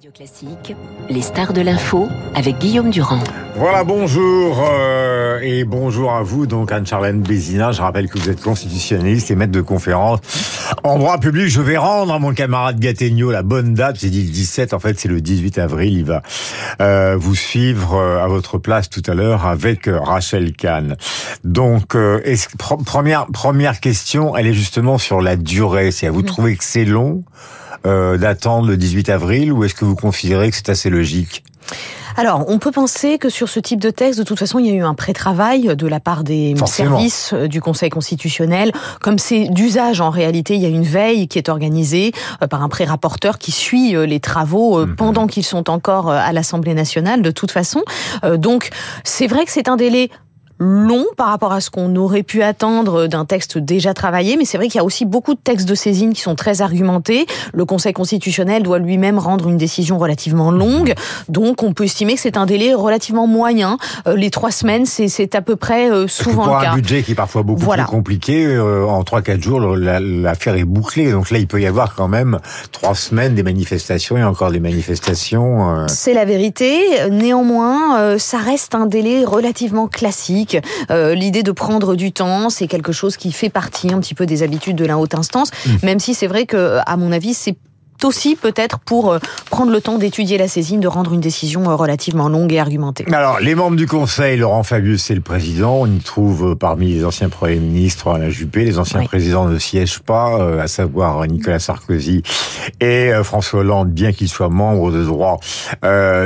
Radio Classique, les stars de l'info avec Guillaume Durand. Voilà, bonjour euh, et bonjour à vous, donc Anne-Charlène Bézina. Je rappelle que vous êtes constitutionnaliste et maître de conférence en droit public. Je vais rendre à mon camarade Gattegno la bonne date. J'ai dit le 17, en fait c'est le 18 avril. Il va euh, vous suivre euh, à votre place tout à l'heure avec euh, Rachel Kahn. Donc, euh, première première question, elle est justement sur la durée. Si vous mmh. trouvez que c'est long euh, d'attendre le 18 avril ou est-ce que vous considérez que c'est assez logique? Alors, on peut penser que sur ce type de texte, de toute façon, il y a eu un pré-travail de la part des services euh, du Conseil constitutionnel. Comme c'est d'usage en réalité, il y a une veille qui est organisée euh, par un pré-rapporteur qui suit les travaux mhm. pendant qu'ils sont encore à l'Assemblée nationale, de toute façon. Donc, c'est vrai que c'est un délai long par rapport à ce qu'on aurait pu attendre d'un texte déjà travaillé, mais c'est vrai qu'il y a aussi beaucoup de textes de saisine qui sont très argumentés. Le Conseil constitutionnel doit lui-même rendre une décision relativement longue, donc on peut estimer que c'est un délai relativement moyen. Euh, les trois semaines, c'est à peu près euh, souvent pour le cas. un budget qui est parfois beaucoup plus compliqué, euh, en trois quatre jours, l'affaire est bouclée. Donc là, il peut y avoir quand même trois semaines des manifestations et encore des manifestations. C'est la vérité. Néanmoins, ça reste un délai relativement classique euh, l'idée de prendre du temps, c'est quelque chose qui fait partie un petit peu des habitudes de la haute instance, mmh. même si c'est vrai que, à mon avis, c'est aussi peut-être pour euh, prendre le temps d'étudier la saisine, de rendre une décision euh, relativement longue et argumentée. Alors, les membres du Conseil, Laurent Fabius, c'est le président. On y trouve euh, parmi les anciens premiers ministres Alain Juppé. Les anciens présidents ne siègent pas, à savoir Nicolas Sarkozy et François Hollande, bien qu'ils soient membres de droit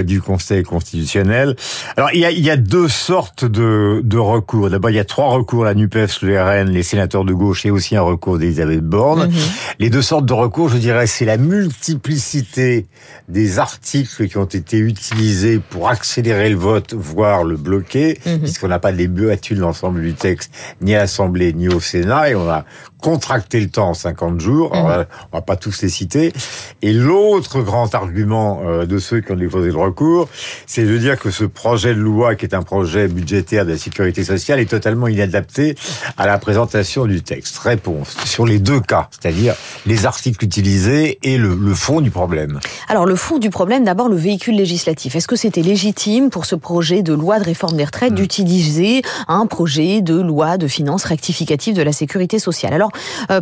du Conseil constitutionnel. Alors, il y a, il y a deux sortes de, de recours. D'abord, il y a trois recours, la NUPES, le RN, les sénateurs de gauche et aussi un recours d'Elisabeth Borne. Mhm. Les deux sortes de recours, je dirais, c'est la multiplicité multiplicité des articles qui ont été utilisés pour accélérer le vote, voire le bloquer, mhm. puisqu'on n'a pas débattu de l'ensemble du texte, ni à l'Assemblée, ni au Sénat, et on a contracté le temps en 50 jours. Mhm. on va pas tous les citer. Et l'autre grand argument euh, de ceux qui ont déposé le recours, c'est de dire que ce projet de loi, qui est un projet budgétaire de la sécurité sociale, est totalement inadapté à la présentation du texte. Réponse sur les deux cas, c'est-à-dire les articles utilisés et le, le fond du problème. Alors le fond du problème, d'abord le véhicule législatif. Est-ce que c'était légitime pour ce projet de loi de réforme des retraites hmm. d'utiliser un projet de loi de finances rectificative de la sécurité sociale? Alors euh,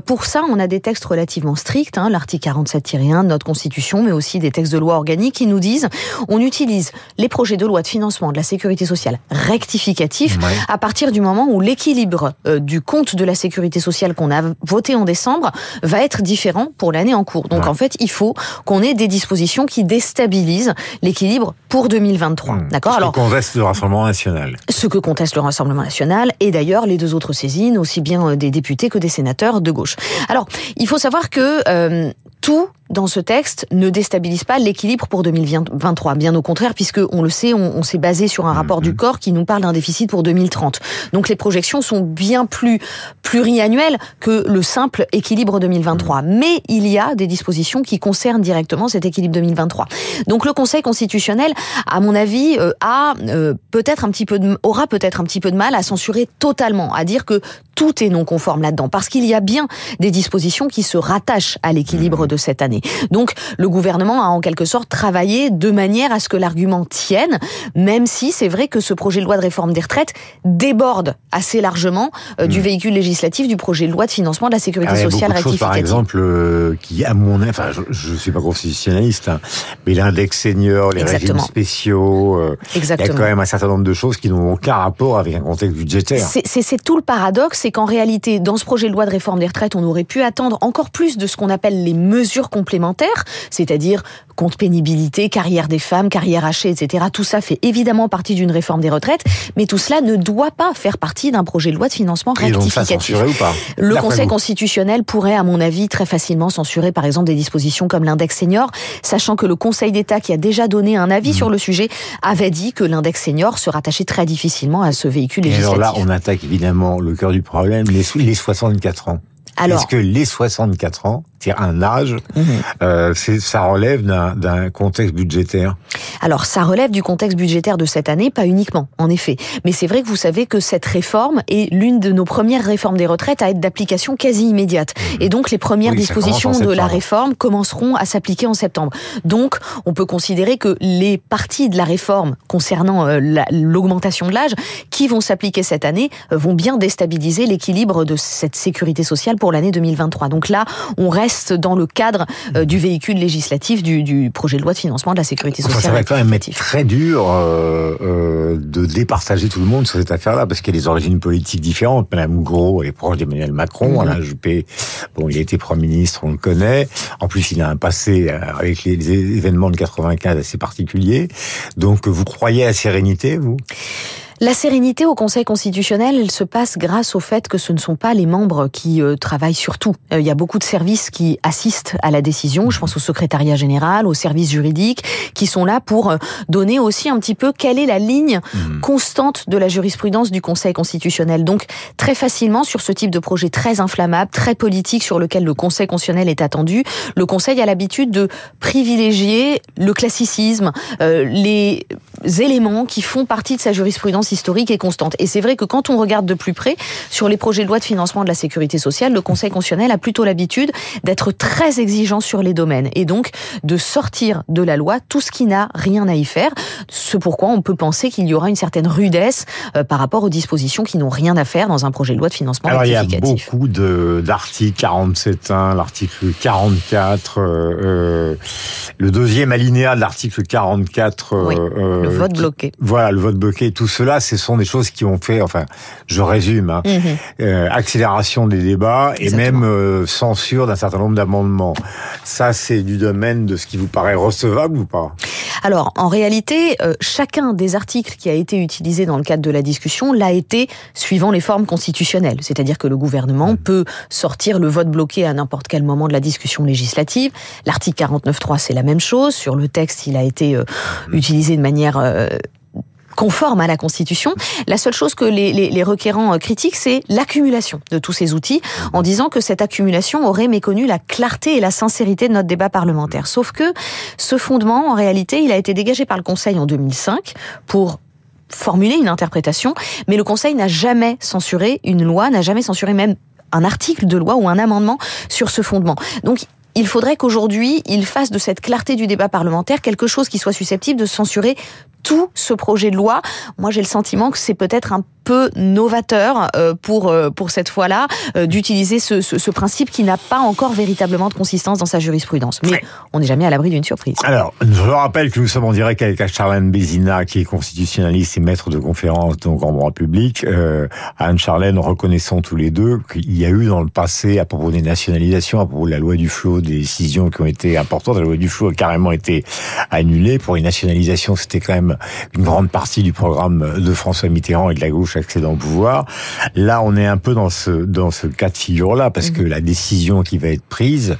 pour ça, on a des textes relativement stricts, hein, l'article 47-1 de notre Constitution, mais aussi des textes de loi organiques qui nous disent on utilise les projets de loi de financement de la sécurité sociale rectificatifs à partir du moment où l'équilibre euh, du compte de la sécurité sociale qu'on a voté en décembre va être différent pour l'année en cours. Donc en fait, il faut qu'on ait des dispositions qui déstabilisent l'équilibre pour 2023. Mmh. D'accord Alors, ce que conteste le Rassemblement national. Ce que conteste le Rassemblement national et d'ailleurs les deux autres saisines, aussi bien euh, des députés que des sénateurs de gauche. Alors, il faut savoir que euh, tout dans ce texte ne déstabilise pas l'équilibre pour 2023. Bien au contraire, puisque on le sait, on, s'est basé sur un rapport du mhm. corps qui nous parle d'un déficit pour 2030. Donc les projections sont bien plus pluriannuelles que le simple équilibre 2023. Mhm. Mais il y a des dispositions qui concernent directement cet équilibre 2023. Donc le Conseil constitutionnel, à mon avis, euh, a euh, peut-être un petit peu de, aura peut-être un petit peu de mal à censurer totalement, à dire que tout est non conforme là-dedans, parce qu'il y a bien des dispositions qui se rattachent à l'équilibre mhm. de cette année. Donc le gouvernement a en quelque sorte travaillé de manière à ce que l'argument tienne, même si c'est vrai que ce projet de loi de réforme des retraites déborde assez largement euh, du mmh. véhicule législatif du projet de loi de financement de la sécurité ah, sociale rectificative. par exemple, euh, qui à mon enfin, je, ne suis pas constitutionnaliste, hein, mais l'index senior, les régimes spéciaux, euh, il y a quand même un certain nombre de choses qui n'ont aucun rapport avec un contexte budgétaire. C'est tout le paradoxe, c'est qu'en réalité, dans ce projet de loi de réforme des retraites, on aurait pu attendre encore plus de ce qu'on appelle les mesures complémentaires, c'est-à-dire compte pénibilité, carrière des femmes, carrière hachée, etc. Tout ça fait évidemment partie d'une réforme des retraites, mais tout cela ne doit pas faire partie d'un projet de loi de financement rectificatif. ou pas? Le Conseil constitutionnel pourrait, à mon avis, très facilement censurer, par exemple, des dispositions comme l'index senior, sachant que le Conseil d'État, qui a déjà donné un avis mmh. sur le sujet, avait dit que l'index senior se rattachait très difficilement à ce véhicule législatif. Et alors là, on attaque évidemment le cœur du problème, les, les 64 ans. Est-ce que les 64 ans, c'est un âge, mhm. euh, ça relève d'un contexte budgétaire Alors, ça relève du contexte budgétaire de cette année, pas uniquement, en effet. Mais c'est vrai que vous savez que cette réforme est l'une de nos premières réformes des retraites à être d'application quasi immédiate. Et donc, les premières dispositions de la réforme commenceront à s'appliquer en septembre. Donc, on peut considérer que les parties de la réforme concernant euh, l'augmentation de l'âge qui vont s'appliquer cette année euh, vont bien déstabiliser l'équilibre de cette sécurité sociale pour l'année 2023. Donc là, on reste dans le cadre euh, du véhicule législatif du, du, projet de loi de financement de la sécurité sociale. ça va quand même être très dur euh, de départager tout le monde sur cette affaire-là, parce qu'il y a des origines politiques différentes. Madame Gros est proche d'Emmanuel Macron, mmh. Alain Juppé, bon, il a été Premier ministre, on le connaît. En plus, il a un passé avec les, les événements de 95 assez particulier. Donc, vous croyez à sérénité, vous? La sérénité au Conseil constitutionnel, elle se passe grâce au fait que ce ne sont pas les membres qui euh, travaillent sur tout. Euh, il y a beaucoup de services qui assistent à la décision. Je pense au secrétariat général, aux services juridiques, qui sont là pour euh, donner aussi un petit peu quelle est la ligne mmh. constante de la jurisprudence du Conseil constitutionnel. Donc très facilement sur ce type de projet très inflammable, très politique sur lequel le Conseil constitutionnel est attendu, le Conseil a l'habitude de privilégier le classicisme, les éléments qui font partie de sa jurisprudence historique et constante. Et c'est vrai que quand on regarde de plus près sur les projets de loi de financement de la sécurité sociale, le Conseil constitutionnel a plutôt l'habitude d'être très exigeant sur les domaines et donc de sortir de la loi tout ce qui n'a rien à y faire. Ce pourquoi on peut penser qu'il y aura une certaine rudesse euh, par rapport aux dispositions qui n'ont rien à faire dans un projet de loi de financement Alors, Il y a beaucoup d'articles 47.1, l'article 44, euh, euh, le deuxième alinéa de l'article 44. Oui, le vote bloqué. Voilà, le vote bloqué. Tout cela, ce sont des choses qui ont fait, enfin, je résume, hein, mhm. euh, accélération des débats et même euh, censure d'un certain nombre d'amendements. Ça, c'est du domaine de ce qui vous paraît recevable ou pas? Alors, en réalité, euh, chacun des articles qui a été utilisé dans le cadre de la discussion l'a été suivant les formes constitutionnelles. C'est-à-dire que le gouvernement peut sortir le vote bloqué à n'importe quel moment de la discussion législative. L'article 49.3, c'est la même chose. Sur le texte, il a été utilisé de manière conforme à la Constitution. La seule chose que les, requérants euh, critiquent, c'est l'accumulation de tous ces outils, en disant que cette accumulation aurait méconnu la clarté et la sincérité de notre débat parlementaire. Sauf que ce fondement, en réalité, il a été dégagé par le Conseil en 2005 pour formuler une interprétation, mais le Conseil n'a jamais censuré une loi, n'a jamais censuré même un article de loi ou un amendement sur ce fondement. Il faudrait qu'aujourd'hui, il fasse de cette clarté du débat parlementaire quelque chose qui soit susceptible de censurer tout ce projet de loi. Moi, j'ai le sentiment que c'est peut-être un peu novateur euh, pour euh, pour cette fois-là euh, d'utiliser ce, ce, ce, principe qui n'a pas encore véritablement de consistance dans sa jurisprudence. Mais on n'est jamais à l'abri d'une surprise. Alors, je rappelle que nous sommes en direct avec Charlène Bézina, qui est constitutionnaliste et maître de conférence donc en droit public. Euh, Anne-Charlène, reconnaissons tous les deux qu'il y a eu dans le passé, à propos des nationalisations, à propos de la loi du flot, des décisions qui ont été importantes. La loi du flot a carrément été annulée. Pour une nationalisation, c'était quand même une grande partie du programme de François Mitterrand et de la gauche accédant au pouvoir. Là, on est un peu dans ce dans ce cas de figure-là, parce que la décision qui va être prise,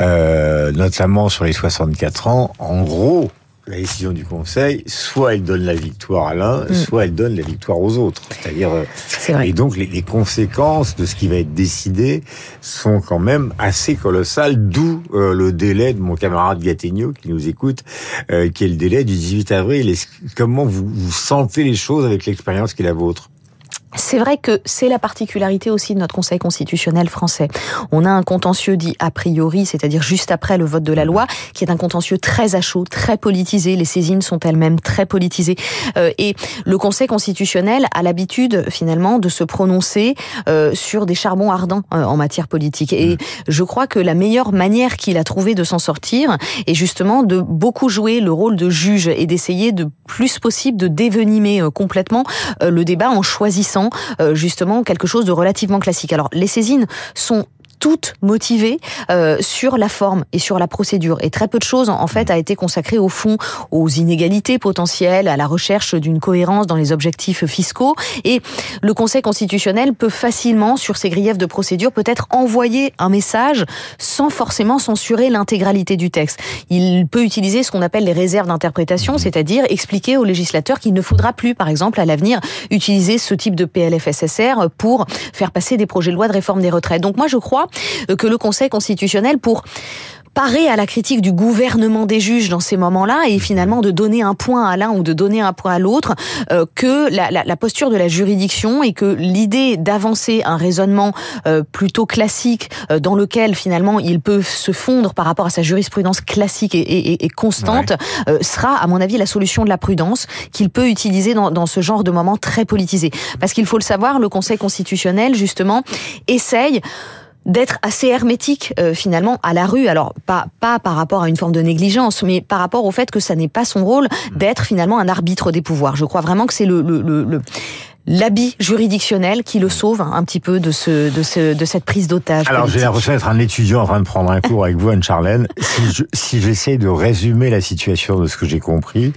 euh, notamment sur les 64 ans, en gros, la décision du Conseil, soit elle donne la victoire à l'un, mm. soit elle donne la victoire aux autres. C'est-à-dire, euh, et donc les, les, conséquences de ce qui va être décidé sont quand même assez colossales. D'où euh, le délai de mon camarade Gattegno qui nous écoute, euh, qui est le délai du 18 avril. comment vous, vous sentez les choses avec l'expérience qui est la vôtre? C'est vrai que c'est la particularité aussi de notre Conseil constitutionnel français. On a un contentieux dit a priori, c'est-à-dire juste après le vote de la loi, qui est un contentieux très à chaud, très politisé. Les saisines sont elles-mêmes très politisées. Euh, et le Conseil constitutionnel a l'habitude finalement de se prononcer euh, sur des charbons ardents euh, en matière politique. Et je crois que la meilleure manière qu'il a trouvé de s'en sortir est justement de beaucoup jouer le rôle de juge et d'essayer de plus possible de dévenimer complètement le débat en choisissant euh, justement quelque chose de relativement classique. Alors les saisines sont toutes motivées euh, sur la forme et sur la procédure. Et très peu de choses, en fait, a été consacré au fond aux inégalités potentielles, à la recherche d'une cohérence dans les objectifs fiscaux. Et le Conseil constitutionnel peut facilement, sur ces griefs de procédure, peut-être envoyer un message sans forcément censurer l'intégralité du texte. Il peut utiliser ce qu'on appelle les réserves d'interprétation, c'est-à-dire expliquer aux législateurs qu'il ne faudra plus, par exemple, à l'avenir, utiliser ce type de PLFSSR pour faire passer des projets de loi de réforme des retraites. Donc moi, je crois que le Conseil constitutionnel, pour parer à la critique du gouvernement des juges dans ces moments-là et finalement de donner un point à l'un ou de donner un point à l'autre euh, que la, la, la, posture de la juridiction et que l'idée d'avancer un raisonnement euh, plutôt classique euh, dans lequel finalement il peut se fondre par rapport à sa jurisprudence classique et, et, et constante ouais. sera à mon avis la solution de la prudence qu'il peut utiliser dans, dans ce genre de moment très politisé. Parce qu'il faut le savoir, le Conseil constitutionnel justement essaye d'être assez hermétique euh, finalement à la rue. Alors pas pas par rapport à une forme de négligence, mais par rapport au fait que ça n'est pas son rôle d'être finalement un arbitre des pouvoirs. Je crois vraiment que c'est le, le, le, le l'habit juridictionnel qui le sauve un petit peu de ce de ce de cette prise d'otage. Alors j'ai l'impression d'être un étudiant en train de prendre un cours avec vous, Anne Charlène. Si je, si j'essaie de résumer la situation de ce que j'ai compris,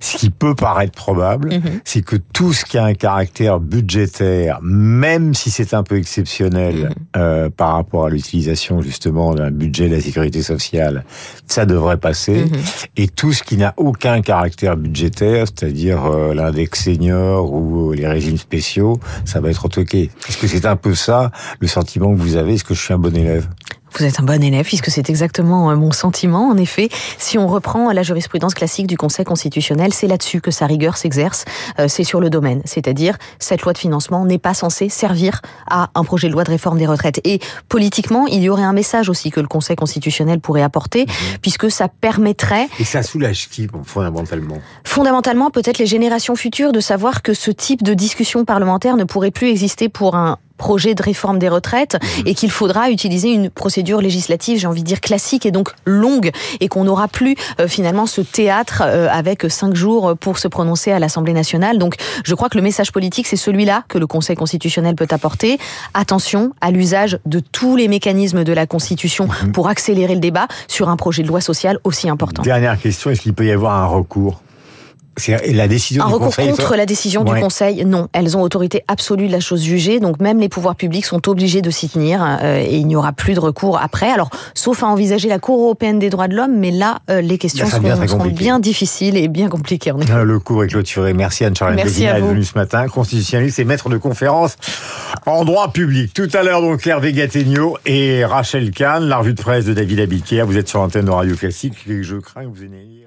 ce qui peut paraître probable, mm -hmm. c'est que tout ce qui a un caractère budgétaire, même si c'est un peu exceptionnel mm -hmm. euh, par rapport à l'utilisation justement d'un budget de la sécurité sociale, ça devrait passer. Mm -hmm. Et tout ce qui n'a aucun caractère budgétaire, c'est-à-dire euh, l'index senior ou les régimes spéciaux, ça va être retoqué. Est-ce que c'est un peu ça le sentiment que vous avez? Est-ce que je suis un bon élève? Vous êtes un bon élève puisque c'est exactement mon sentiment. En effet, si on reprend la jurisprudence classique du Conseil constitutionnel, c'est là-dessus que sa rigueur s'exerce. Euh, c'est sur le domaine, c'est-à-dire cette loi de financement n'est pas censée servir à un projet de loi de réforme des retraites. Et politiquement, il y aurait un message aussi que le Conseil constitutionnel pourrait apporter, mmh. puisque ça permettrait. Et ça soulage qui fondamentalement? Fondamentalement, peut-être les générations futures de savoir que ce type de discussion parlementaire ne pourrait plus exister pour un projet de réforme des retraites et qu'il faudra utiliser une procédure législative, j'ai envie de dire classique et donc longue et qu'on n'aura plus euh, finalement ce théâtre euh, avec cinq jours pour se prononcer à l'Assemblée nationale. Donc je crois que le message politique, c'est celui-là que le Conseil constitutionnel peut apporter. Attention à l'usage de tous les mécanismes de la Constitution pour accélérer le débat sur un projet de loi sociale aussi important. Dernière question, est-ce qu'il peut y avoir un recours? La décision un du recours conseil, contre la décision ouais. du Conseil, non. Elles ont autorité absolue de la chose jugée, donc même les pouvoirs publics sont obligés de s'y tenir euh, et il n'y aura plus de recours après. Alors, sauf à envisager la Cour européenne des droits de l'homme, mais là, euh, les questions seront, bien, seront bien, difficiles et bien compliquées. En effet. Le cours est clôturé. Merci Anne-Charlotte Bézina d'être venue ce matin, constitutionnaliste et maître de conférence en droit public. Tout à l'heure, donc, Hervé Gattegno et Rachel Kahn, la revue de presse de David Abiquière. Vous êtes sur l'antenne de Radio Classique et je crains que vous ayez